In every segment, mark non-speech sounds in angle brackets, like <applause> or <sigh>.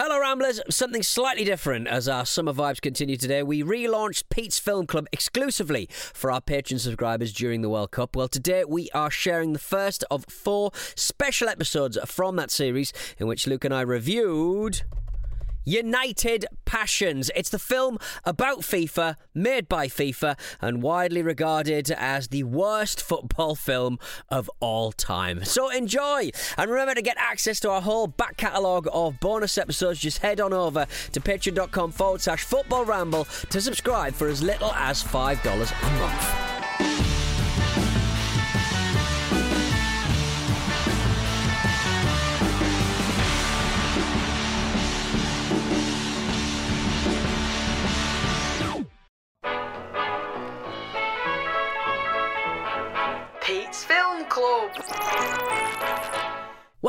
Hello, Ramblers. Something slightly different as our summer vibes continue today. We relaunched Pete's Film Club exclusively for our patron subscribers during the World Cup. Well, today we are sharing the first of four special episodes from that series in which Luke and I reviewed. United Passions. It's the film about FIFA, made by FIFA, and widely regarded as the worst football <laughs> film of all time. So enjoy! And remember to get access to our whole back catalogue of bonus episodes. Just head on over to patreon.com forward slash football ramble to subscribe for as little as $5 a month.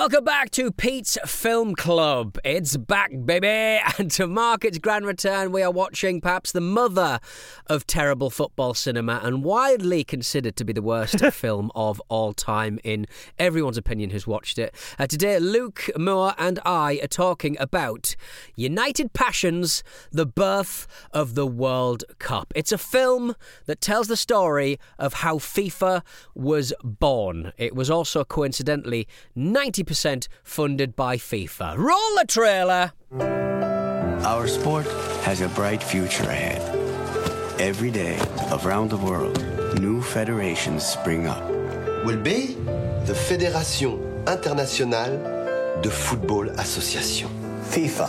Welcome back to Pete's Film Club. It's back, baby. <laughs> And to mark its grand return, we are watching perhaps the mother of terrible football cinema and widely considered to be the worst <laughs> film of all time, in everyone's opinion who's watched it. Uh, today, Luke Moore and I are talking about United Passions The Birth of the World Cup. It's a film that tells the story of how FIFA was born. It was also coincidentally 90 percent funded by FIFA. Roll the trailer! Our sport has a bright future ahead. Every day, around the world, new federations spring up. will be the Fédération Internationale de Football Association. FIFA.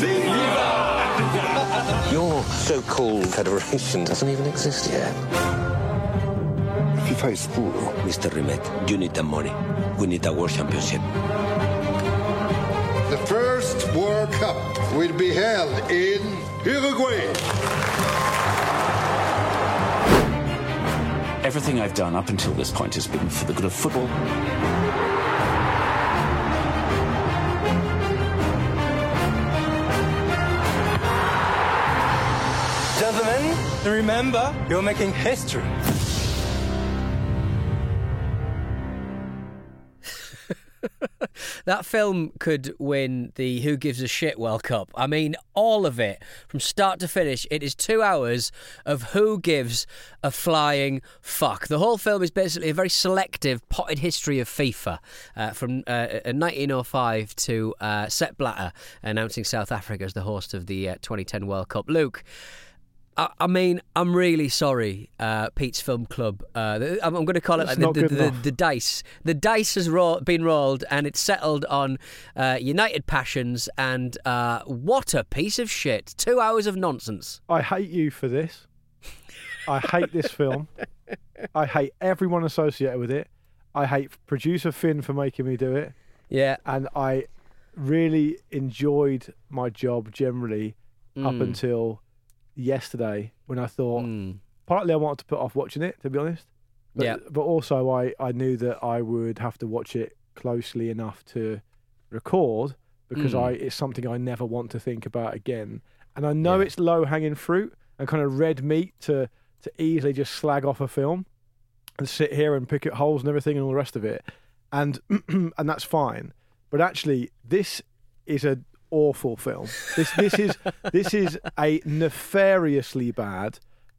FIFA. Your so-called federation doesn't even exist yet. FIFA is poor. Mr. Rimet, you need the money. We need a world championship. The first World Cup will be held in Uruguay. Everything I've done up until this point has been for the good of football. Gentlemen, remember, you're making history. That film could win the Who Gives a Shit World Cup. I mean, all of it, from start to finish. It is two hours of Who Gives a Flying Fuck. The whole film is basically a very selective, potted history of FIFA uh, from uh, 1905 to uh, Sepp Blatter announcing South Africa as the host of the uh, 2010 World Cup. Luke, I, I mean, I'm really sorry, uh, Pete's Film Club. Uh, I'm, I'm going to call it like the, the, the, the dice. The dice has ro- been rolled and it's settled on uh, United Passions. And uh, what a piece of shit! Two hours of nonsense. I hate you for this. I hate this film. <laughs> I hate everyone associated with it. I hate producer Finn for making me do it. Yeah. And I really enjoyed my job generally up Mm. until yesterday when I thought Mm. partly I wanted to put off watching it, to be honest. But, Yeah. But also I, I knew that I would have to watch it closely enough to record because Mm. I it's something I never want to think about again. And I know Yeah. it's low hanging fruit and kind of red meat to to easily just slag off a film and sit here and pick at holes and everything and all the rest of it. And <clears throat> and that's fine. But actually this is a awful film. This this is this is a nefariously bad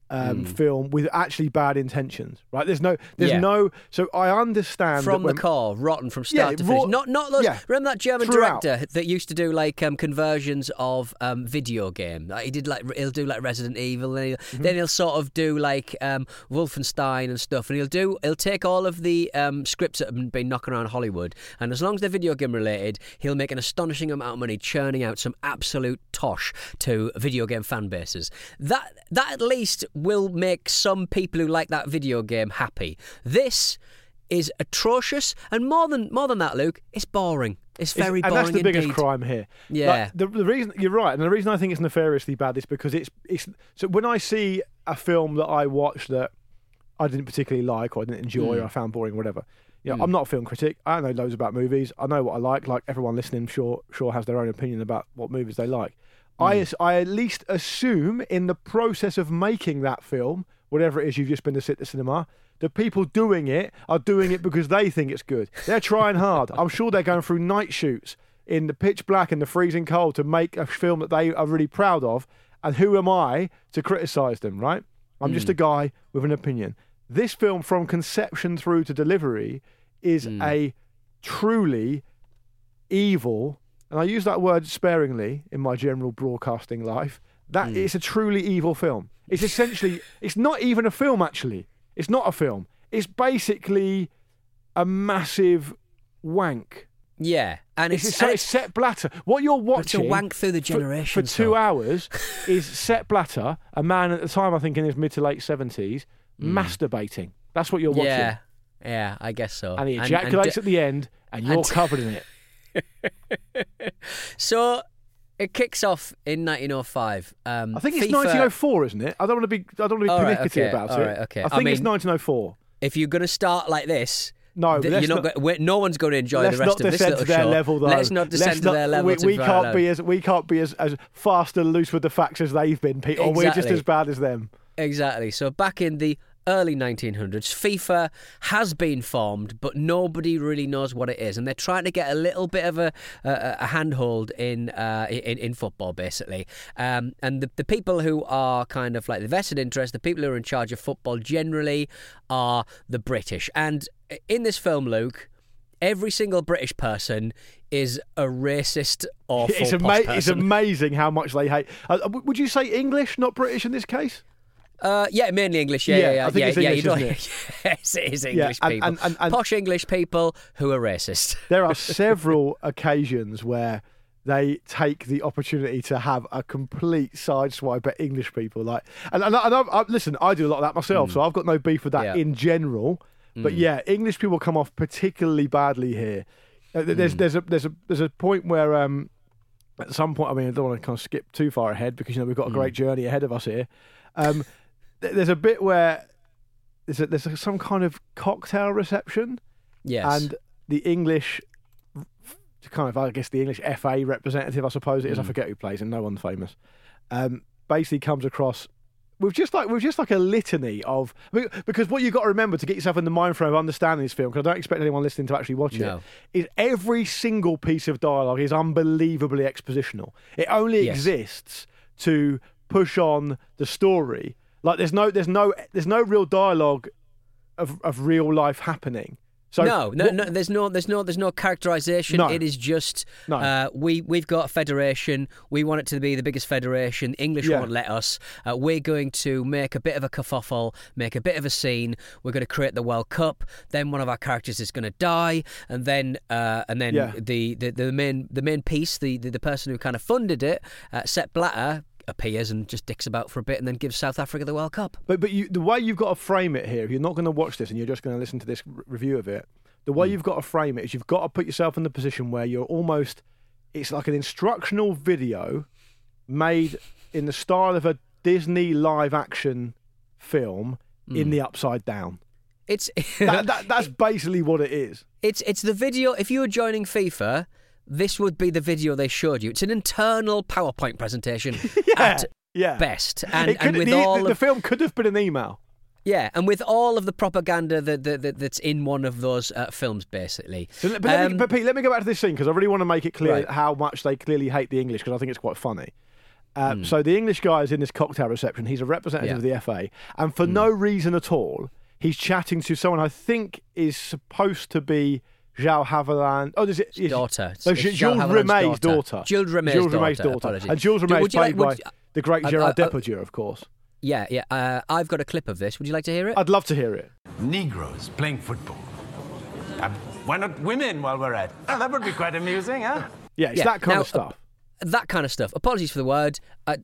um, Mm. film with actually bad intentions. Right? There's no there's Yeah. no so I understand From the core, rotten from start Yeah, to raw- finish. Not, not those. yeah, Remember that German throughout. director that used to do like um, conversions of um, video game. Like he did like he'll do like Resident Evil, then he'll, Mm-hmm. then he'll sort of do like um, Wolfenstein and stuff, and he'll do he'll take all of the um, scripts that have been knocking around Hollywood, and as long as they're video game related, he'll make an astonishing amount of money churning out some absolute tosh to video game fan bases. That that at least will make some people who like that video game happy. This is atrocious, and more than more than that, Luke, it's boring. It's very It's- and boring that's the biggest crime here. Yeah. Like, the, the reason you're right, and the reason I think it's nefariously bad is because it's it's. So when I see a film that I watch that I didn't particularly like or I didn't enjoy Mm. or I found boring or whatever, you know, Mm. I'm not a film critic. I know loads about movies. I know what I like. Like everyone listening, sure sure has their own opinion about what movies they like. I Mm. as- I at least assume in the process of making that film, whatever it is you've just been to sit the cinema. The people doing it are doing it because they think it's good. They're trying hard. I'm sure they're going through night shoots in the pitch black and the freezing cold to make a film that they are really proud of. And who am I to criticise them, right? I'm just Mm. a guy with an opinion. This film, from conception through to delivery, is Mm. a truly evil, and I use that word sparingly in my general broadcasting life. That Mm. it's a truly evil film. It's essentially, it's not even a film. Actually, it's not a film. It's basically a massive wank. Yeah, and It's, it's, so and it's Sepp Blatter. What you're But it's a watching wank through the for- for, two hours <laughs> is Sepp Blatter, a man at the time I think in his mid to late seventies, Mm. masturbating. That's what you're watching. yeah, yeah, I guess so. And he And- ejaculates and- at the end, and you're and- covered in it. So it kicks off in 1905. Um, I think it's FIFA 1904, isn't it? I don't want to be. I don't want to be All right, pernickety okay, about all it. right, okay. I I think it's 1904. If you're going to start like this, No, th- you're not. not- Go- we're- no one's going to enjoy the rest of this little to their show. level, though. Let's not descend Let's to not- their level. We, we can't be as we can't be as, as fast and loose with the facts as they've been, Pete. Or we're just as bad as them. Exactly. So back in the early 1900s, FIFA has been formed, but nobody really knows what it is, and they're trying to get a little bit of a a, a handhold in, uh, in in football, basically. Um, and the, the people who are kind of like the vested interest, the people who are in charge of football generally, are the British. And in this film, Luke. Every single British person is a racist or <laughs> It's, ama- it's amazing how much they hate. Uh, would you say English, not British, in this case? Uh, yeah, mainly English. Yeah, Yeah, yeah, yeah. I think yeah, it's English, don't- isn't <laughs> yes, it is Yeah, English and- people. and- and- and- Posh English people who are racist. <laughs> There are several occasions where they take the opportunity to have a complete sideswipe at English people. Like, and, and, I, and I, listen, I do a lot of that myself, so I've got no beef with that. Yeah. in general. But Mm. yeah, English people come off particularly badly here. Uh, There's Hmm. there's a there's a there's a point where um at some point I mean I don't want to kind of skip too far ahead because you know we've got a great Hmm. journey ahead of us here. Um, there's a bit where there's a, there's a, some kind of cocktail reception. Yes. And the English, kind of, I guess, the English FA representative, I suppose it is. I Mm. forget who plays, and no one famous. Um, basically comes across with just like with just like a litany of because what you've got to remember to get yourself in the mind frame of understanding this film because I don't expect anyone listening to actually watch No. it is every single piece of dialogue is unbelievably expositional. It only Yes. exists to push on the story. Like there's no there's no there's no real dialogue of of real life happening. So no, no, what- no. There's no, there's no, there's no characterization. No. It is just No. uh, we we've got a federation. We want it to be the biggest federation. English Yeah. won't let us. Uh, we're going to make a bit of a kerfuffle, make a bit of a scene. We're going to create the World Cup. Then one of our characters is going to die, and then uh, and then Yeah. the, the the main the main piece, the the, the person who kind of funded it, uh, Sepp Blatter. Appears and just dicks about for a bit, and then gives South Africa the World Cup. But but you, the way you've got to frame it here, if you're not going to watch this and you're just going to listen to this r- review of it, the Hmm. way you've got to frame it is you've got to put yourself in the position where you're almost, it's like an instructional video made in the style of a Disney live action film Hmm. in the upside down. It's That, that, that's basically what it is. It's it's the video. If you were joining FIFA, this would be the video they showed you. It's an internal PowerPoint presentation <laughs> at yeah. best, and, It could- and with the, all the of film could have been an email. yeah, and with all of the propaganda that, that, that that's in one of those uh, films, basically. So, let- but, let me, Um, but Pete, let me go back to this scene because I really want to make it clear Right. how much they clearly hate the English because I think it's quite funny. Uh, Hmm. So the English guy is in this cocktail reception. He's a representative Yeah. of the FA, and for no reason at all, he's chatting to someone I think is supposed to be João Havelange. Oh, is it? is- daughter. No, it's Jules João Rimet's daughter. daughter. Jules Rimet's Jules daughter, daughter. apologies. And Jules Do- Rimet is would you like- played would- the great I- Gerard I- I- Depardieu, of course. Yeah, yeah. Uh, I've got a clip of this. Would you like to hear it? I'd love to hear it. Negroes playing football. Uh, why not women while we're at? Oh, that would be quite amusing, huh? Yeah, it's Yeah, that kind now, of stuff. That kind of stuff. Apologies for the word. I,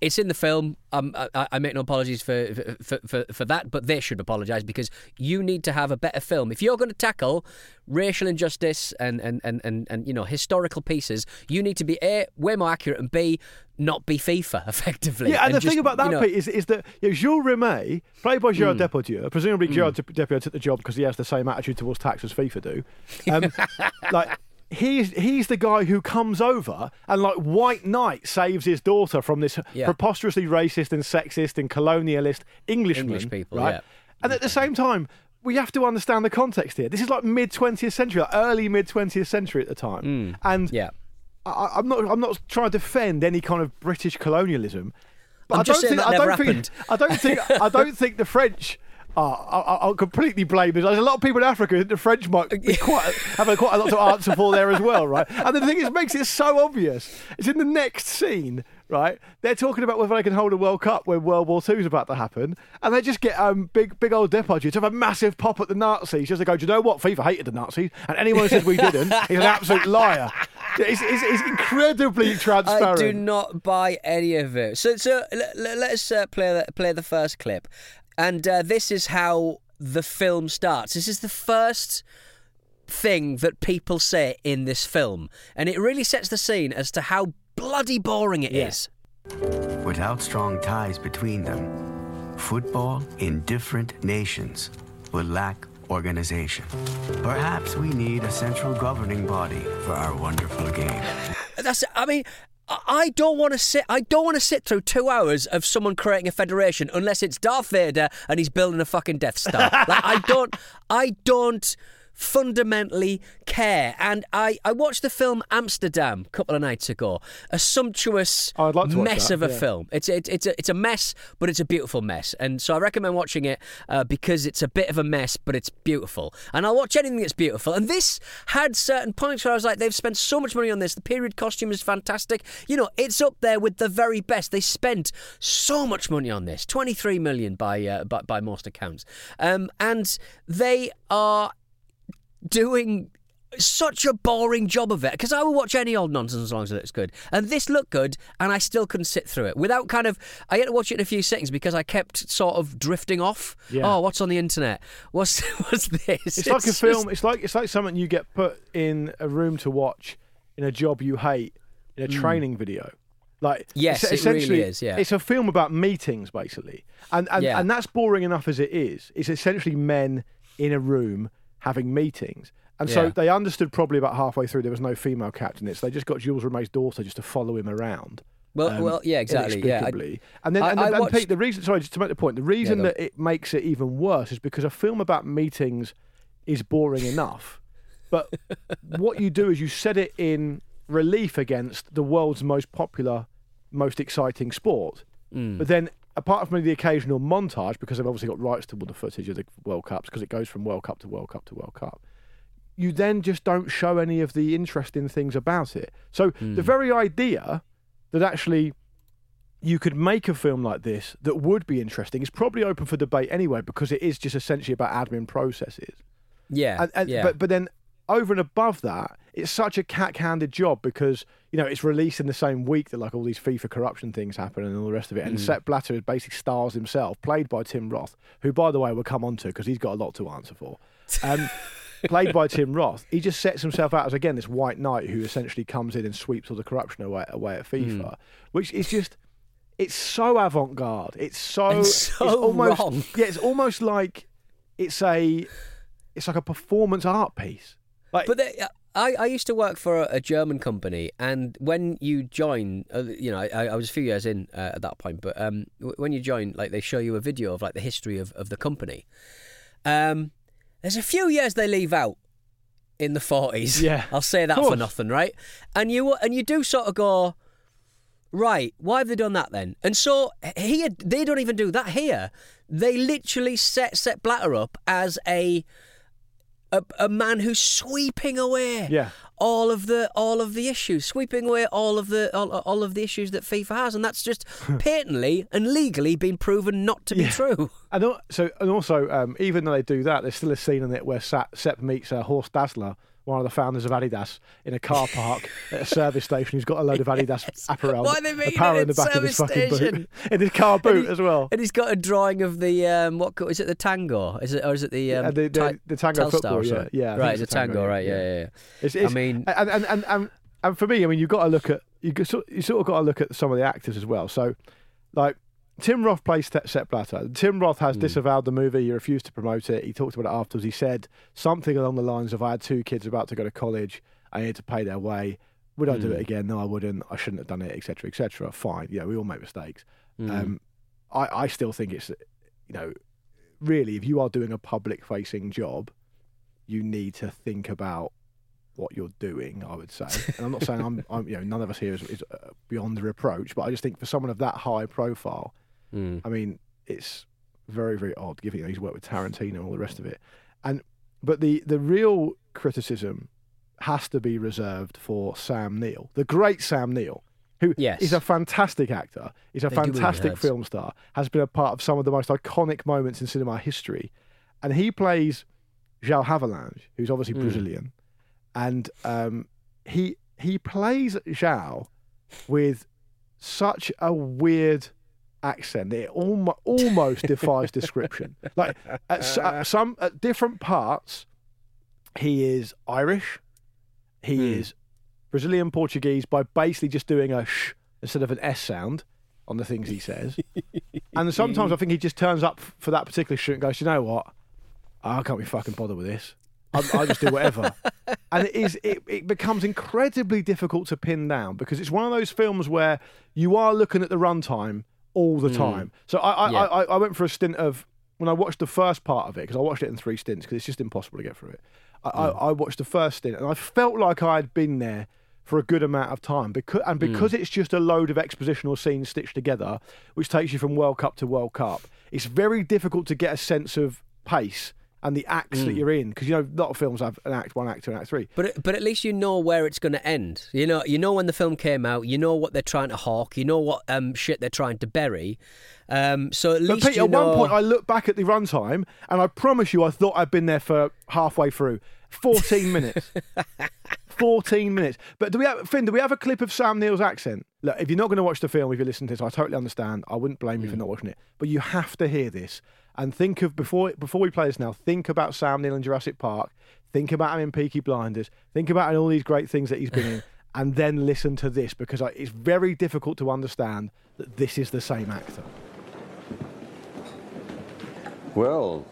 it's in the film. Um, I, I make no apologies for for, for for that, but they should apologise because you need to have a better film. If you're going to tackle racial injustice and and, and, and, and you know historical pieces, you need to be a way more accurate and b not be FIFA <laughs> effectively. Yeah, and, the just, thing about that, you know, Pete, is, is that you know, Jules Rimet, played by Gerard Mm. Depardieu, presumably Gerard Depardieu took the job because he has the same attitude towards tax as FIFA do. Um, <laughs> like he's he's the guy who comes over and like White Knight saves his daughter from this Yeah. preposterously racist and sexist and colonialist Englishman, English people, right? yeah. And at the same time. We have to understand the context here. This is like mid twentieth century, like early mid twentieth century at the time, and Mm. yeah. I, I'm not. I'm not trying to defend any kind of British colonialism, but I'm I don't saying think. I don't think. I don't think. I don't think the French. Are, are, are completely blame this. There's a lot of people in Africa that the French might be quite have a, quite a lot to answer for there as well, right? And the thing is, it makes it so obvious. It's in the next scene, right? They're talking about whether they can hold a World Cup when World War II is about to happen, and they just get um, big, big old Depardieu to have a massive pop at the Nazis, just to go. Do you know what? FIFA hated the Nazis, and anyone who says we didn't is an absolute liar. It's, it's, it's incredibly transparent. I do not buy any of it. So, so let us uh, play the, play the first clip, and uh, this is how the film starts. This is the first thing that people say in this film, and it really sets the scene as to how bloody boring it is. Without strong ties between them, football in different nations will lack organization. Perhaps we need a central governing body for our wonderful game. That's. I mean. I- don't want to sit. I don't want to sit through two hours of someone creating a federation unless it's Darth Vader and he's building a fucking Death Star. <laughs> like I don't. I don't fundamentally care. And I, I watched the film Amsterdam a couple of nights ago. A sumptuous Oh, like mess of a yeah. film. It's it's it's a, it's a mess, but it's a beautiful mess. And so I recommend watching it uh, because it's a bit of a mess, but it's beautiful. And I'll watch anything that's beautiful. And this had certain points where I was like, they've spent so much money on this. The period costume is fantastic. You know, it's up there with the very best. They spent so much money on this, twenty three million by uh, by, by most accounts, um, and they are doing such a boring job of it because I will watch any old nonsense as long as it looks good. And this looked good, and I still couldn't sit through it without kind of. I had to watch it in a few seconds because I kept sort of drifting off. Yeah. Oh, what's on the internet? What's <laughs> what's this? It's like a just- film. It's like it's like something you get put in a room to watch in a job you hate in a hmm. training video. Like. Yes, it's it really essentially- is, yeah. it's a film about meetings basically, and and, Yeah. and that's boring enough as it is. It's essentially men in a room having meetings. And so Yeah. they understood probably about halfway through there was no female captain. It's so they just got Jules Rimet's daughter just to follow him around. Well, um, well, yeah, exactly. Yeah, I- and then, I- and, then- and watched- Pete, the reason, sorry, just to make the point, the reason go. that it makes it even worse is because a film about meetings is boring enough. But <laughs> what you do is you set it in relief against the world's most popular, most exciting sport. Mm. But then, apart from the occasional montage, because they've obviously got rights to all the footage of the World Cups, because it goes from World Cup to World Cup to World Cup. you then just don't show any of the interesting things about it. So the Hmm. very idea that actually you could make a film like this that would be interesting is probably open for debate anyway because it is just essentially about admin processes. Yeah, And, and, yeah. But but then over and above that, it's such a cack-handed job because you know it's released in the same week that like all these FIFA corruption things happen and all the rest of it. And Mm. Sepp Blatter is basically stars himself, played by Tim Roth, who by the way we'll come on to because he's got a lot to answer for. Um, <laughs> played by Tim Roth, he just sets himself out as again this white knight who essentially comes in and sweeps all the corruption away away at FIFA, Mm. which is just. It's so avant-garde. It's so, And it's so almost wrong. yeah. It's almost like it's a it's like a performance art piece. Like, but they, I, I used to work for a, a German company, and when you join, uh, you know, I, I was a few years in uh, at that point, but um, w- when you join, like they show you a video of like the history of, of the company. Um, there's a few years they leave out in the forties. Yeah, <laughs> I'll say that for course. nothing, right? And you and you do sort of go, right? Why have they done that then? And so here they don't even do that here. They literally set Sepp Blatter up as a a, a man who's sweeping away Yeah. all of the all of the issues, sweeping away all of the all, all of the issues that FIFA has, and that's just <laughs> patently and legally been proven not to be Yeah. true. <laughs> And so, and also, um, even though they do that, there's still a scene in it where Sa- Sepp meets uh, Horst Dassler, one of the founders of Adidas, in a car park at a service station. He's got a load of Adidas <laughs> apparel, Why they apparel in the back of his fucking station? boot, <laughs> in his car boot as well. And he's got a drawing of the um, what is it? The tango? Is it or is it the um, Uh, the, the, the tango Telstar football, yeah, yeah, right. it's a a tango, right? Yeah, yeah. yeah. It's, it's, I mean, and and, and and and for me, I mean, you've got to look at you sort- you sort of got to look at some of the actors as well. So, like Tim Roth plays Sepp Blatter. Tim Roth has Hmm. disavowed the movie. He refused to promote it. He talked about it afterwards. He said something along the lines of, "I had two kids about to go to college. I needed to pay their way. Would I do Hmm. it again? No, I wouldn't. I shouldn't have done it, etc., etc." Fine. Yeah, we all make mistakes. Hmm. Um, I I still think it's you know really if you are doing a public facing job, you need to think about what you're doing. I would say, and I'm not saying I'm, <laughs> I'm you know none of us here is, is uh, beyond reproach, but I just think for someone of that high profile, Mm. I mean, it's very very odd. Given you know, he's worked with Tarantino and all the rest of it, and but the the real criticism has to be reserved for Sam Neill, the great Sam Neill. Who Yes. is a fantastic actor, is a They fantastic film star, has been a part of some of the most iconic moments in cinema history. And he plays João Havelange, who's obviously Mm. Brazilian. And um, he he plays João with such a weird accent it almost, almost defies description. Like at, at some at different parts, he is Irish, he Hmm. is Brazilian Portuguese by basically just doing a sh instead of an s sound on the things he says. <laughs> and sometimes I think he just turns up for that particular shoot and goes, you know what? I can't be fucking bothered with this. I, I just do whatever. <laughs> and it is it, it becomes incredibly difficult to pin down because it's one of those films where you are looking at the runtime all the Mm. time. So I I, Yeah. I I went for a stint of when I watched the first part of it because I watched it in three stints because it's just impossible to get through it. I, I, I watched the first stint and I felt like I had been there for a good amount of time because and because it's just a load of expositional scenes stitched together, which takes you from World Cup to World Cup. It's very difficult to get a sense of pace and the acts that Mm. you're in because you know a lot of films have an act one, act two, and act three. But but at least you know where it's going to end. You know you know when the film came out. You know what they're trying to hawk. You know what um shit they're trying to bury. Um, so at But least Pete, you at know. one point, I looked back at the runtime, and I promise you, I thought I'd been there for halfway through. 14 minutes. <laughs> 14 minutes. But do we have, Finn, do we have a clip of Sam Neill's accent? Look, if you're not going to watch the film, if you listen to this, I totally understand. I wouldn't blame you Mm. for not watching it. But you have to hear this. And think of, before before we play this now, think about Sam Neill in Jurassic Park. Think about him in Peaky Blinders. Think about all these great things that he's been in. <laughs> And then listen to this because I- it's very difficult to understand that this is the same actor. Well,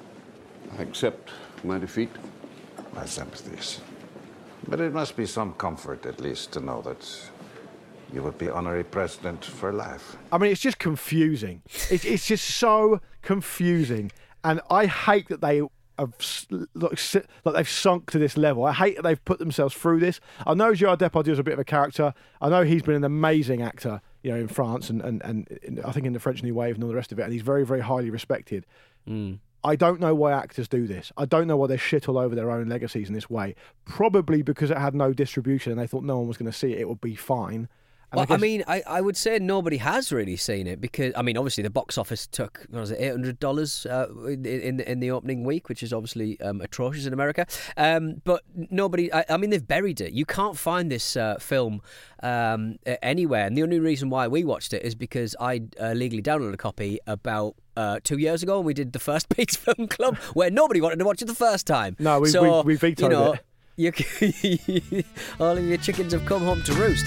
I accept my defeat. My sympathies. But it must be some comfort, at least, to know that you would be honorary president for life. I mean, it's just confusing. It's, it's just so confusing, and I hate that they have like, like they've sunk to this level. I hate that they've put themselves through this. I know Gerard Depardieu is a bit of a character. I know he's been an amazing actor, you know, in France and and, and in, I think in the French New Wave and all the rest of it, and he's very very highly respected. Mm. I don't know why actors do this. I don't know why they shit all over their own legacies in this way. Probably because it had no distribution and they thought no one was going to see it. It would be fine. And Well, I, guess- mean, I, I would say nobody has really seen it because I mean, obviously the box office took what was it eight hundred dollars uh, in in the, in the opening week, which is obviously um, atrocious in America. Um, but nobody, I, I mean, they've buried it. You can't find this uh, film um, anywhere, and the only reason why we watched it is because I uh, legally downloaded a copy about. Uh, two years ago, and we did the first <laughs> Pete's Film Club, where nobody wanted to watch it the first time. No, we- so, we- we vetoed you know, it. You, <laughs> all of your chickens have come home to roost.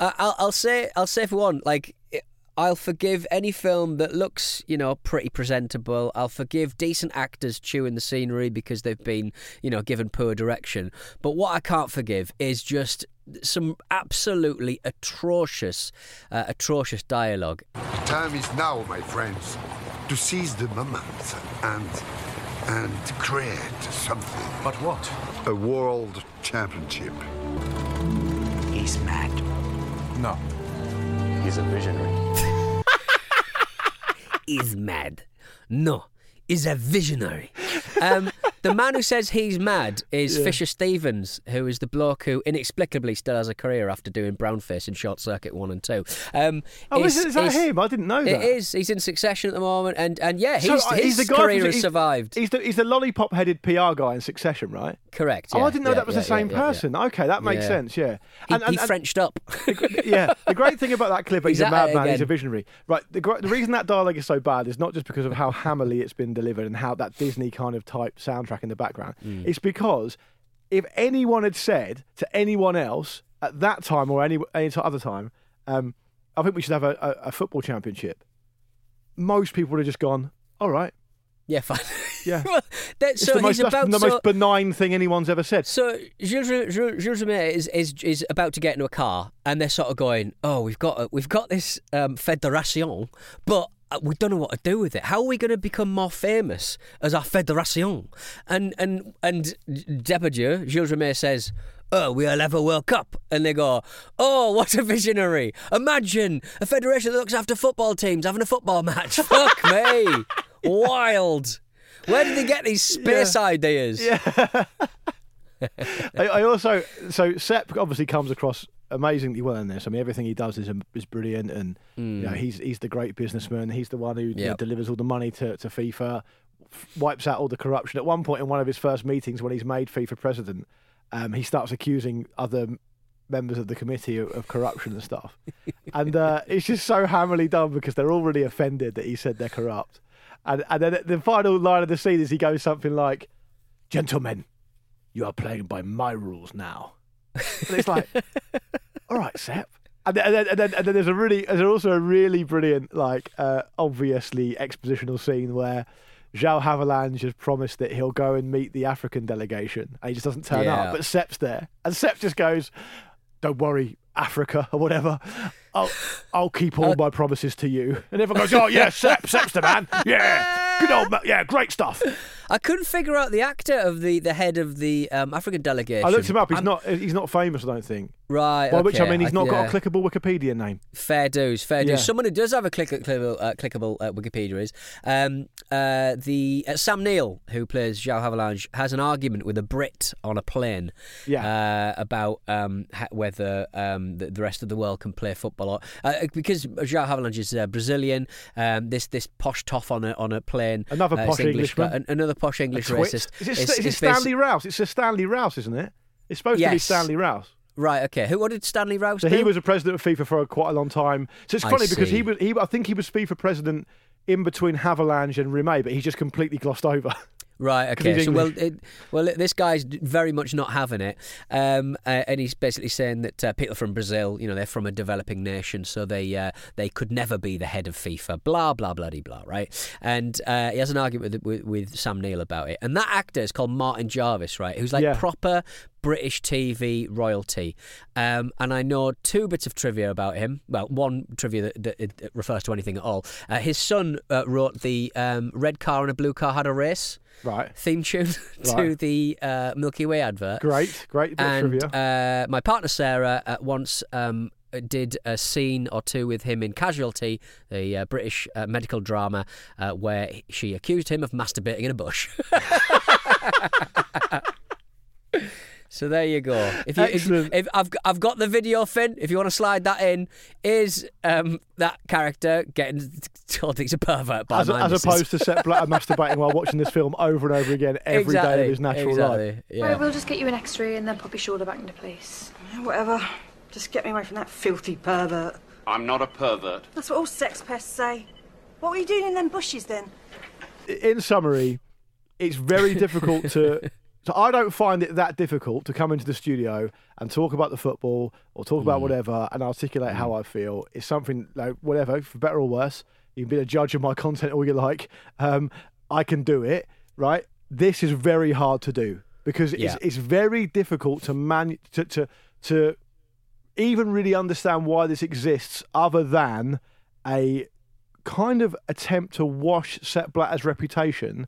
I'll, I'll say, I'll say for one, like I'll forgive any film that looks, you know, pretty presentable. I'll forgive decent actors chewing the scenery because they've been, you know, given poor direction. But what I can't forgive is just some absolutely atrocious, uh, atrocious dialogue. The Time is now, my friends, to seize the moment and and create something. But what? A world championship. He's mad. No. He's a visionary. <laughs> He's mad. No, he's a visionary. Um, the man who says he's mad is Yeah. Fisher Stevens, who is the bloke who inexplicably still has a career after doing Brownface in Short Circuit 1 and 2. Um, Oh, is, is- is that is- him? I didn't know that. It is. He's in Succession at the moment, and, and yeah, So, he's, uh, his he's the guy career from- has survived. He's the he's the lollipop headed PR guy in Succession, right? Correct. oh, I didn't know yeah, that was yeah, the same yeah, yeah, yeah. person. Okay, that makes Yeah. sense. Yeah, He, he Frenched up. <laughs> yeah, the great thing about that clip, he's, He's a madman, he's a visionary. Right, the, the reason that dialogue is so bad is not just because of how hammerly it's been delivered and how that Disney kind of type soundtrack in the background. Mm. It's because if anyone had said to anyone else at that time or any any other time, um, I think we should have a, a, a football championship, most people would have just gone, all right. Yeah, fine. <laughs> Yeah. That- It's so the, most, that's about the so- most benign thing anyone's ever said. So Jules, Jules, Jules Rimet is, is is about to get into a car, and they're sort of going, "Oh, we've got a, we've got this um, federation, but Uh, we don't know what to do with it. How are we going to become more famous as our fédération? And and and Depardieu, Jules Rimet says. Oh, we'll have a World Cup. And they go, Oh, what a visionary. Imagine a federation that looks after football teams having a football match. <laughs> Fuck me. Wild. Where did they get these space ideas? Yeah. <laughs> I, I also so Sepp obviously comes across amazingly well in this. I mean, everything he does is is brilliant, and you know, Mm. he's he's the great businessman. He's the one who you know, delivers all the money to, to FIFA, wipes out all the corruption. At one point in one of his first meetings, when he's made FIFA president, um, he starts accusing other members of the committee of, of corruption and stuff, <laughs> and uh, it's just so hammily done because they're all really offended that he said they're corrupt. And and then the final line of the scene is he goes something like, "Gentlemen, you are playing by my rules now." And it's like, <laughs> all right, Sepp. And then, and then, and then, and then there's a really, there's also a really brilliant, like, uh, obviously expositional scene where João Havelange has promised that he'll go and meet the African delegation, and he just doesn't turn Yeah. up. But Sepp's there, and Sepp just goes, "Don't worry, Africa or whatever. I'll, I'll keep all my promises to you." And everyone goes, "Oh yeah, <laughs> Sepp, Sepp's the man. Yeah, good old, ma- yeah, great stuff." I couldn't figure out the actor of the, the head of the um, African delegation. I looked him up. He's I'm- not. He's not famous. I don't think. Right. By which I mean he's not got a clickable Wikipedia name. Fair dues, fair Yeah. dues. Someone who does have a click, clickable, uh, clickable uh, Wikipedia is um, uh, the uh, Sam Neill, who plays João Havelange, has an argument with a Brit on a plane Yeah. uh, about um, ha- whether um, the, the rest of the world can play football. Or, uh, because João Havelange is uh, Brazilian, um, this this posh toff on a on a plane, Another posh English, Englishman. another posh English racist. Is it, is- is it Stanley Rouse? It's a Stanley Rouse, isn't it? It's supposed to be Stanley Rouse. Right. Okay. Who? What did Stanley Rouse So do? he was a president of FIFA for a, quite a long time. So it's I funny because see. he was. He, I think he was FIFA president in between Havelange and Rimet, but he just completely glossed over. <laughs> Right. Okay. So well, <laughs> it, well, this guy's very much not having it, um, uh, and he's basically saying that uh, people from Brazil, you know, they're from a developing nation, so they uh, they could never be the head of FIFA. Blah blah bloody blah. Right. And uh, he has an argument with, with with Sam Neill about it, and that actor is called Martin Jarvis, right? Who's like Yeah. proper British TV royalty. Um, and I know two bits of trivia about him. Well, one trivia that, that, it refers to anything at all. Uh, his son uh, wrote the um, Red Car and a Blue Car Had a Race Right. theme tune <laughs> to Right. the uh, Milky Way advert. Great, great and uh, my partner Sarah uh, once um, did a scene or two with him in Casualty, the uh, British uh, medical drama, uh, where she accused him of masturbating in a bush. <laughs> <laughs> So there you go. If you, Excellent. if I've got- I've got the video, Finn. If you want to slide that in, is um, that character getting <laughs> told that he's a pervert by As, as opposed to Sepp Blatter <laughs> masturbating while watching this film over and over again every day Exactly, of his natural exactly, life. Yeah. Right, we'll just get you an X-ray and then pop your shoulder back into place. Whatever. Just get me away from that filthy pervert. I'm not a pervert. That's what all sex pests say. What were you doing in them bushes then? in summary, it's very difficult to. <laughs> So I don't find it that difficult to come into the studio and talk about the football or talk about whatever and articulate how I feel. It's something like whatever, for better or worse. You can be a judge of my <laughs> content all you like. Um, I can do it, right? This is very hard to do because it's, Yeah. it's very difficult to man to, to to even really understand why this exists, other than a kind of attempt to wash Sepp Blatter's reputation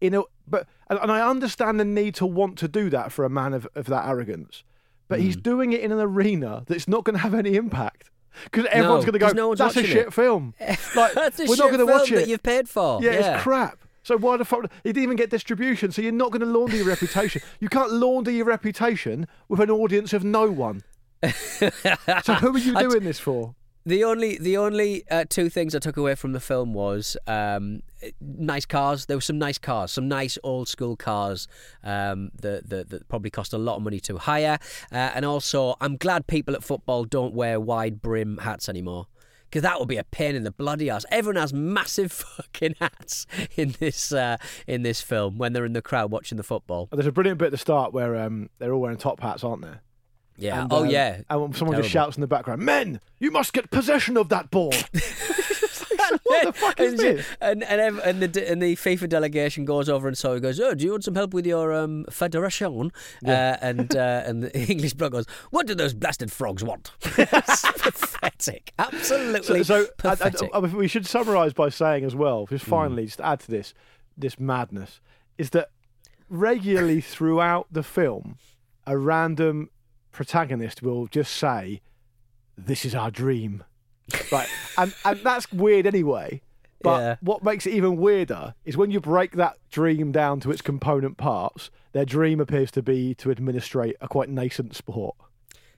in a but and, and I understand the need to want to do that for a man of, of that arrogance. But he's Hmm. doing it in an arena that's not going to have any impact because everyone's No, going to go. no that's a shit it." film. <laughs> Like That's a we're shit not going to watch it. that you've paid for. Yeah, Yeah. it's crap. So why the fuck? It didn't even get distribution. So you're not going to launder your reputation. <laughs> You can't launder your reputation with an audience of no one. <laughs> so who are you doing this for? The only the only uh, two things I took away from the film was um, nice cars. There were some nice cars, some nice old school cars um, that, that that probably cost a lot of money to hire. Uh, and also, I'm glad people at football don't wear wide brim hats anymore. Because that would be a pain in the bloody ass. Everyone has massive <laughs> fucking hats in this uh, in this film when they're in the crowd watching the football. There's a brilliant bit at the start where um, they're all wearing top hats, aren't they? Yeah. And, oh um, yeah. And someone Terrible. just shouts in the background, "Men, you must get possession of that ball." <laughs> <laughs> yeah, the fuck is and, this? And and, and the and the FIFA delegation goes over and so he goes, "Oh, do you want some help with your um, federation?" Yeah. Uh, and uh, <laughs> and the English bloke goes, "What do those blasted frogs want?" pathetic, absolutely So, so I- I- I- we should summarise by saying as well, just finally, just to add to this, this madness, is that regularly throughout the film, a random protagonist will just say, "This is our dream," right? and and that's weird anyway. But Yeah. what makes it even weirder is when you break that dream down to its component parts. Their dream appears to be to administrate a quite nascent sport,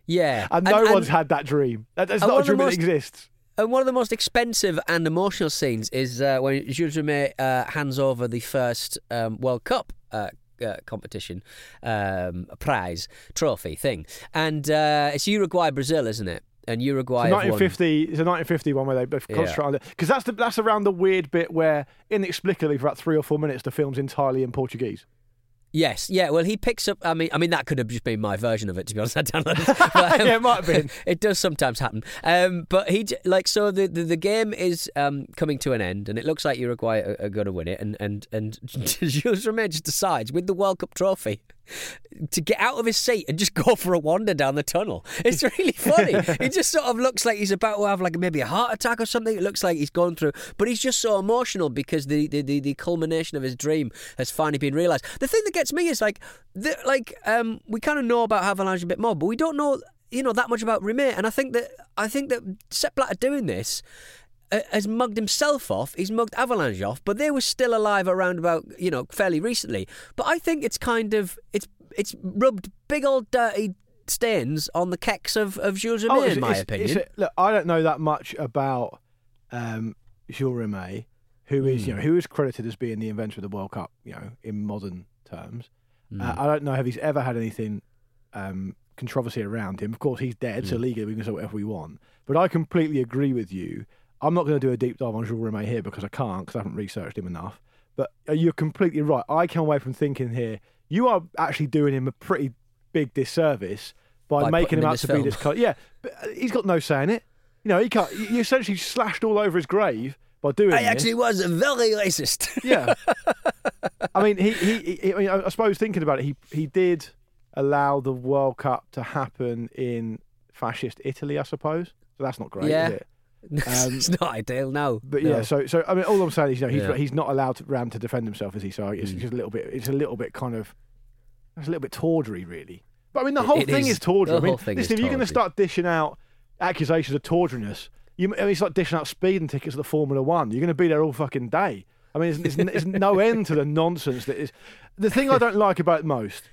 yeah, and no and- one's had that dream. That's not a dream that exists. And one of the most expensive and emotional scenes is uh, when Jules Rimet uh, hands over the first um, World Cup uh, uh, competition um, prize trophy thing, and uh, it's Uruguay Brazil, isn't it? And Uruguay It's a 1950. It's a 1950 one where they both Yeah. concentrate on it because that's the that's around the weird bit where inexplicably for about three or four minutes the film's entirely in Portuguese. Yes, yeah. Well, he picks up. I mean, I mean that could have just been my version of it. To be honest, <laughs> I downloaded. it. <laughs> But, um, Yeah, it might have been. <laughs> it does sometimes happen. Um, but he like so the, the, the game is um, coming to an end, and it looks like Uruguay are, are going to win it. And and and Jules Rimet just decides with the World Cup trophy to get out of his seat and just <laughs> go for a wander down the tunnel. It's really funny. he just sort of looks like he's about to have like maybe a heart attack or something. It looks like he's gone through, but he's just so emotional because the the, the, the culmination of his dream has finally been realised. The thing that gets me is like, the, like um, we kind of know about Havelange a bit more, but we don't know you know that much about Rimet. And I think that I think that Sepp Blatter doing this has mugged himself off. He's mugged Havelange off, but they were still alive around about you know fairly recently. But I think it's kind of it's it's rubbed big old dirty stains on the keks of of Jules Rimet, Oh, in my it's- opinion. it's look, I don't know that much about um, Jules Rimet, who is you Hmm. know who is credited as being the inventor of the World Cup, you know, in modern terms. Hmm. Uh, I don't know if he's ever had anything um, controversy around him. Of course, he's dead, so Hmm. legally we can say whatever we want. But I completely agree with you. I'm not going to do a deep dive on Jules Rimet here because I can't because I haven't researched him enough. But uh, you're completely right. I come away from thinking here you are actually doing him a pretty big disservice by, By making him out to be this kind. Yeah, but uh, he's got no say in it. You know, he can't. You essentially slashed all over his grave by doing I this. actually was a very racist. <laughs> Yeah. I mean, he, he, he I, mean, I suppose thinking about it, he he did allow the World Cup to happen in fascist Italy, I suppose. So that's not great, Yeah. is it? <laughs> Um, it's not ideal, no. But No. yeah, so so I mean, all I'm saying is, you know, he's Yeah. he's not allowed Ram to defend himself, is he? So it's Mm. just a little bit. It's a little bit kind of. It's a little bit tawdry, really. But I mean, the whole it thing is. is, tawdry. The I mean, whole thing is listen, if you're going to start dishing out accusations of tawdriness, you, I mean, it's like dishing out speeding tickets at the Formula One. You're going to be there all fucking day. I mean, there's, there's, there's no end to the nonsense that is. The thing I don't like about it most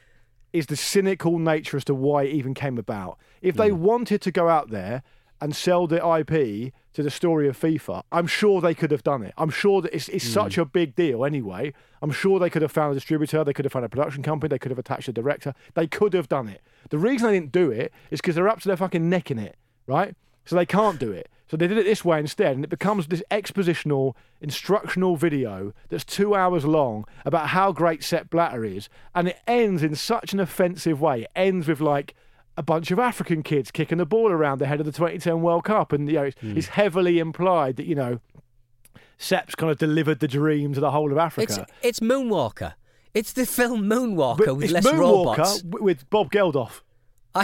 is the cynical nature as to why it even came about. If they wanted to go out there and sell the IP to the story of FIFA, I'm sure they could have done it. I'm sure that it's, it's such hmm. a big deal anyway. I'm sure they could have found a distributor, they could have found a production company, they could have attached a director. They could have done it. The reason they didn't do it is because they're up to their fucking neck in it, right? So they can't do it. So they did it this way instead, and it becomes this expositional, instructional video that's two hours long about how great Sepp Blatter is, and it ends in such an offensive way. It ends with like a bunch of African kids kicking the ball around ahead of the 2010 World Cup, and you know it's, it's heavily implied that you know Sepp's kind of delivered the dream to the whole of Africa. It's it's Moonwalker. It's the film Moonwalker But with it's less Moonwalker robots. with Bob Geldof. <laughs>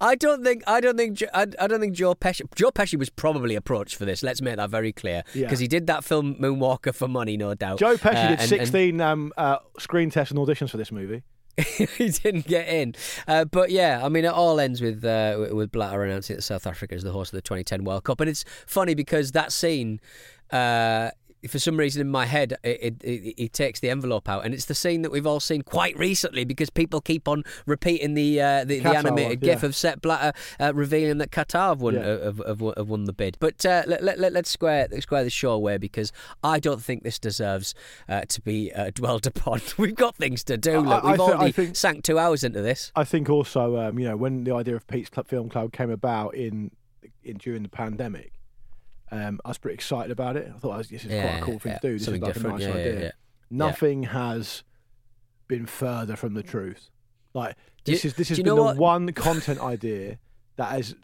I don't think I don't think I, I don't think Joe Pesci Joe Pesci was probably approached for this. Let's make that very clear Yeah. because he did that film Moonwalker for money, no doubt. Joe Pesci Uh, did and- and 16 um, uh, screen tests and auditions for this movie. <laughs> he didn't get in. Uh, but yeah, I mean, it all ends with uh, with Blatter announcing that South Africa is the host of the 2010 World Cup, and it's funny because that scene. Uh, for some reason in my head, it, it, it, it takes the envelope out, and it's the scene that we've all seen quite recently because people keep on repeating the uh, the, the animated one, GIF of Sepp Blatter uh, revealing that Qatar have won, Yeah. have, have, have won the bid. But uh, let, let, let, us square let's square the show away because I don't think this deserves uh, to be uh, <laughs> dwelled upon. <laughs> We've got things to do. Look, I- I we've thi- I already think- sank two hours into this. I think also, um, you know, when the idea of Pete's Club Film Club came about in, in during the pandemic, um, I was pretty excited about it. I thought this is quite a cool thing yeah, to do. This something is like different. a nice Yeah, yeah, idea. yeah. Nothing has been further from the truth. Like Do you- this is this has been the what- one content idea that has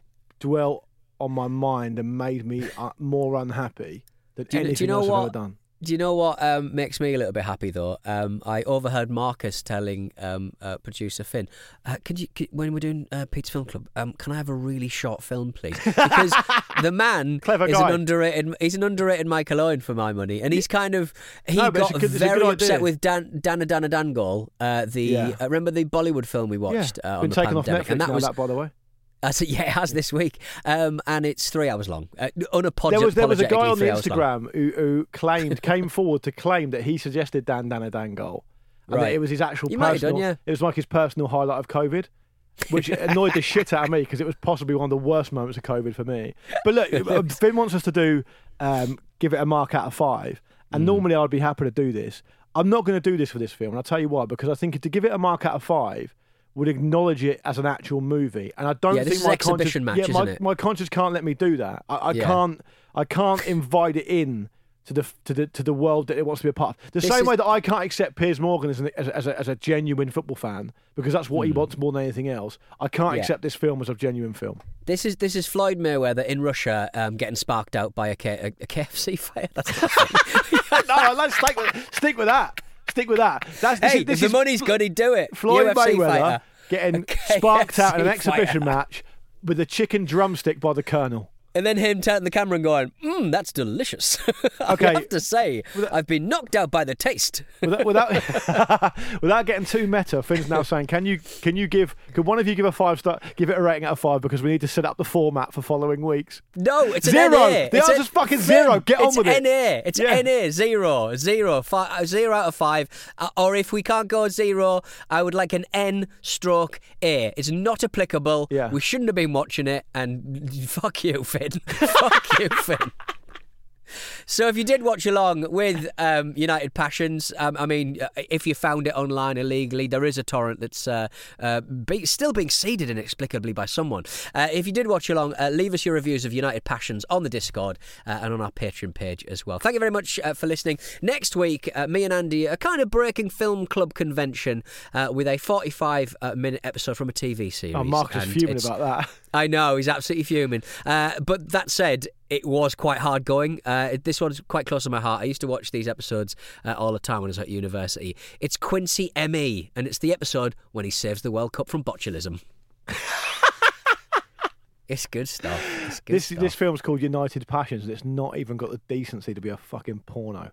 dwelt on my mind and made me uh, more unhappy than Do anything do you know else I've ever done. Do you know what um, makes me a little bit happy though? Um, I overheard Marcus telling um, uh, producer Finn, uh, "Could you, could, when we're doing uh, Pete's Film Club, um, can I have a really short film, please?" Because <laughs> the man Clever is guy. an underrated. He's an underrated Michael Owen for my money, and he's kind of he No, got a good- it's very upset idea. with Dan Dana Dana Dangal. Uh, the Yeah. uh, remember the Bollywood film we watched yeah, uh, on been the taken off pandemic, Netflix and that was that, by the way. Uh, <laughs> so, yeah, it has this week, um, and it's three hours long. Uh. There was there was a guy on the three hours long. Instagram who, who claimed came forward to claim that he suggested Dan Dana Dangal, and that Right. it was his actual You personal. done, yeah. It was like his personal highlight of COVID. Which <laughs> annoyed the shit out of me because it was possibly one of the worst moments of COVID for me. But look, <laughs> Finn wants us to do um, give it a mark out of five, and Mm. normally I'd be happy to do this. I'm not going to do this for this film, and I'll tell you why. Because I think to give it a mark out of five would acknowledge it as an actual movie, and I don't Yeah, think my conscience, match, yeah, my, isn't it? my conscience can't let me do that. I, I Yeah. can't. I can't invite it in to the to the to the world that it wants to be a part of. The This same is- way that I can't accept Piers Morgan as, an, as, a, as, a, as a genuine football fan because that's what he wants more than anything else. I can't Hmm. Yeah. accept this film as a genuine film. This is this is Floyd Mayweather in Russia um, getting sparked out by a, K, a, a KFC <laughs> fire. That's <laughs> no, let's stick with, stick with that. Stick with that. That's this hey, is, this if the money's good, he'd do it. Floyd UFC Mayweather fighter. getting <laughs> sparked out in an exhibition fighter. match with a chicken drumstick by the Colonel. And then him turning the camera and going, "Mmm, that's delicious." <laughs> Okay. I have to say, I've been knocked out by the taste. Without, without, <laughs> <laughs> without getting too meta, Finn's now saying, "Can you can you give could one of you give a five star give it a rating out of five because we need to set up the format for following weeks." No, it's zero. an NA. The It's answer's a- fucking Finn, zero. Get on with it. It's NA. It's Yeah. NA. Zero. Zero. Fi- uh, zero out of five. Uh, or if we can't go zero, I would like an N stroke A. It's not applicable. Yeah. We shouldn't have been watching it. And fuck you, Finn. <laughs> fuck you, Finn. So if you did watch along with um, United Passions, um, I mean, uh, if you found it online illegally, there is a torrent that's uh, uh, be, still being seeded inexplicably by someone. Uh, if you did watch along, uh, leave us your reviews of United Passions on the Discord uh, and on our Patreon page as well. Thank you very much uh, for listening. Next week, uh, me and Andy are kind of breaking film club convention uh, with a 45 uh, minute episode from a TV series. Oh, Marcus is fuming about that. I know he's absolutely fuming. Uh, but that said, it was quite hard going. Uh, this one's quite close to my heart. I used to watch these episodes uh, all the time when I was at university. It's Quincy M.E., and it's the episode when he saves the World Cup from botulism. <laughs> it's good stuff. It's good This stuff. this film's called United Passions, and it's not even got the decency to be a fucking porno.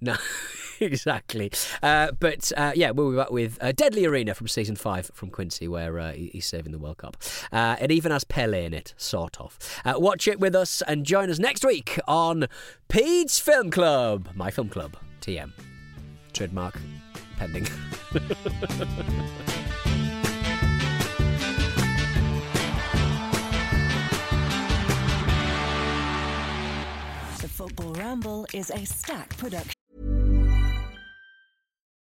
No, <laughs> exactly. Uh, but uh, yeah, we'll be back with uh, Deadly Arena from season five from Quincy, where uh, he- he's saving the World Cup. Uh, it even has Pele in it, sort of. Uh, watch it with us and join us next week on Pete's Film Club, my film club, TM. Trademark pending. <laughs> The Football Ramble is a stack production.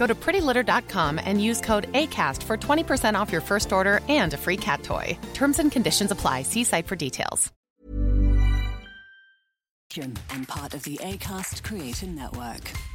Go to prettylitter.com and use code ACAST for 20% off your first order and a free cat toy. Terms and conditions apply. See site for details. and part of the ACAST Creator Network.